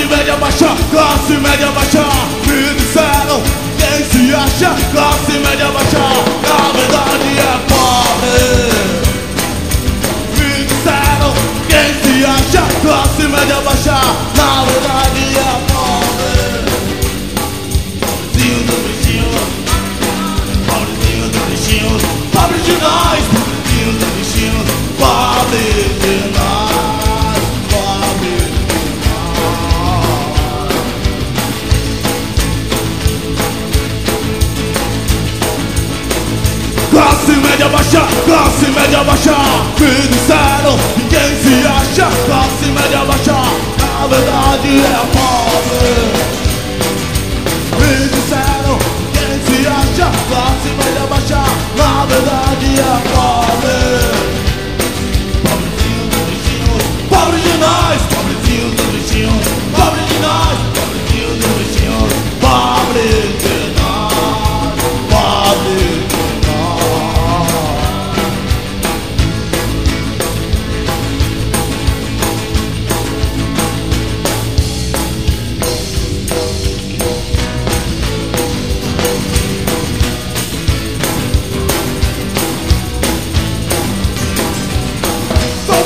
Kasım'a başa, Kasım'a başa. Büyük sen ol, gençsi yaşa. Kasım'a başa, kavga diye bağır Büyük sen ol, gençsi yaşa. Kasım'a başa, kavga Classe média baixa, classe média baixa. Me disseram que quem se acha. Classe média baixa Na verdade é pobre. Me disseram que quem se acha. Classe média baixa Na verdade é pobre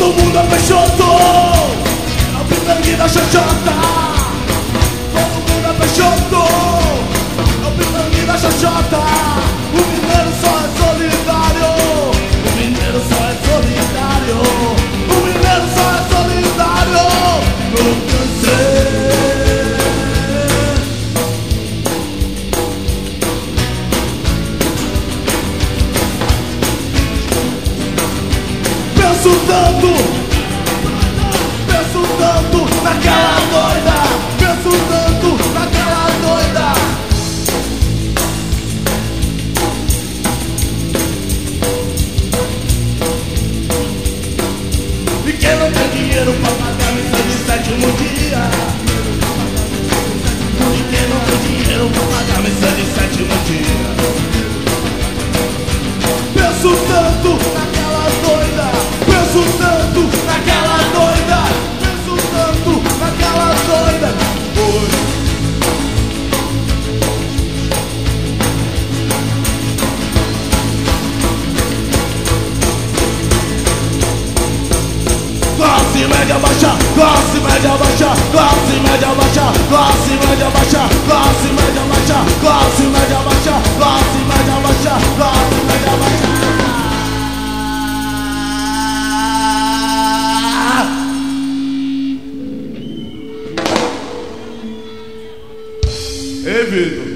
Todo mundo é peixoto É o pitangue da xoxota tanto, penso tanto naquela doida, penso tanto naquela doida. E quem não tem dinheiro pra pagar missa de sétimo dia? E quem não tem dinheiro pra pagar missa de sétimo dia? Penso tanto mega başa Gazi mega başa Gazi mega başa Gazi mega başa Gazi mega başa Gazi mega başa Gazi mega başa Gazi mega başa Evet.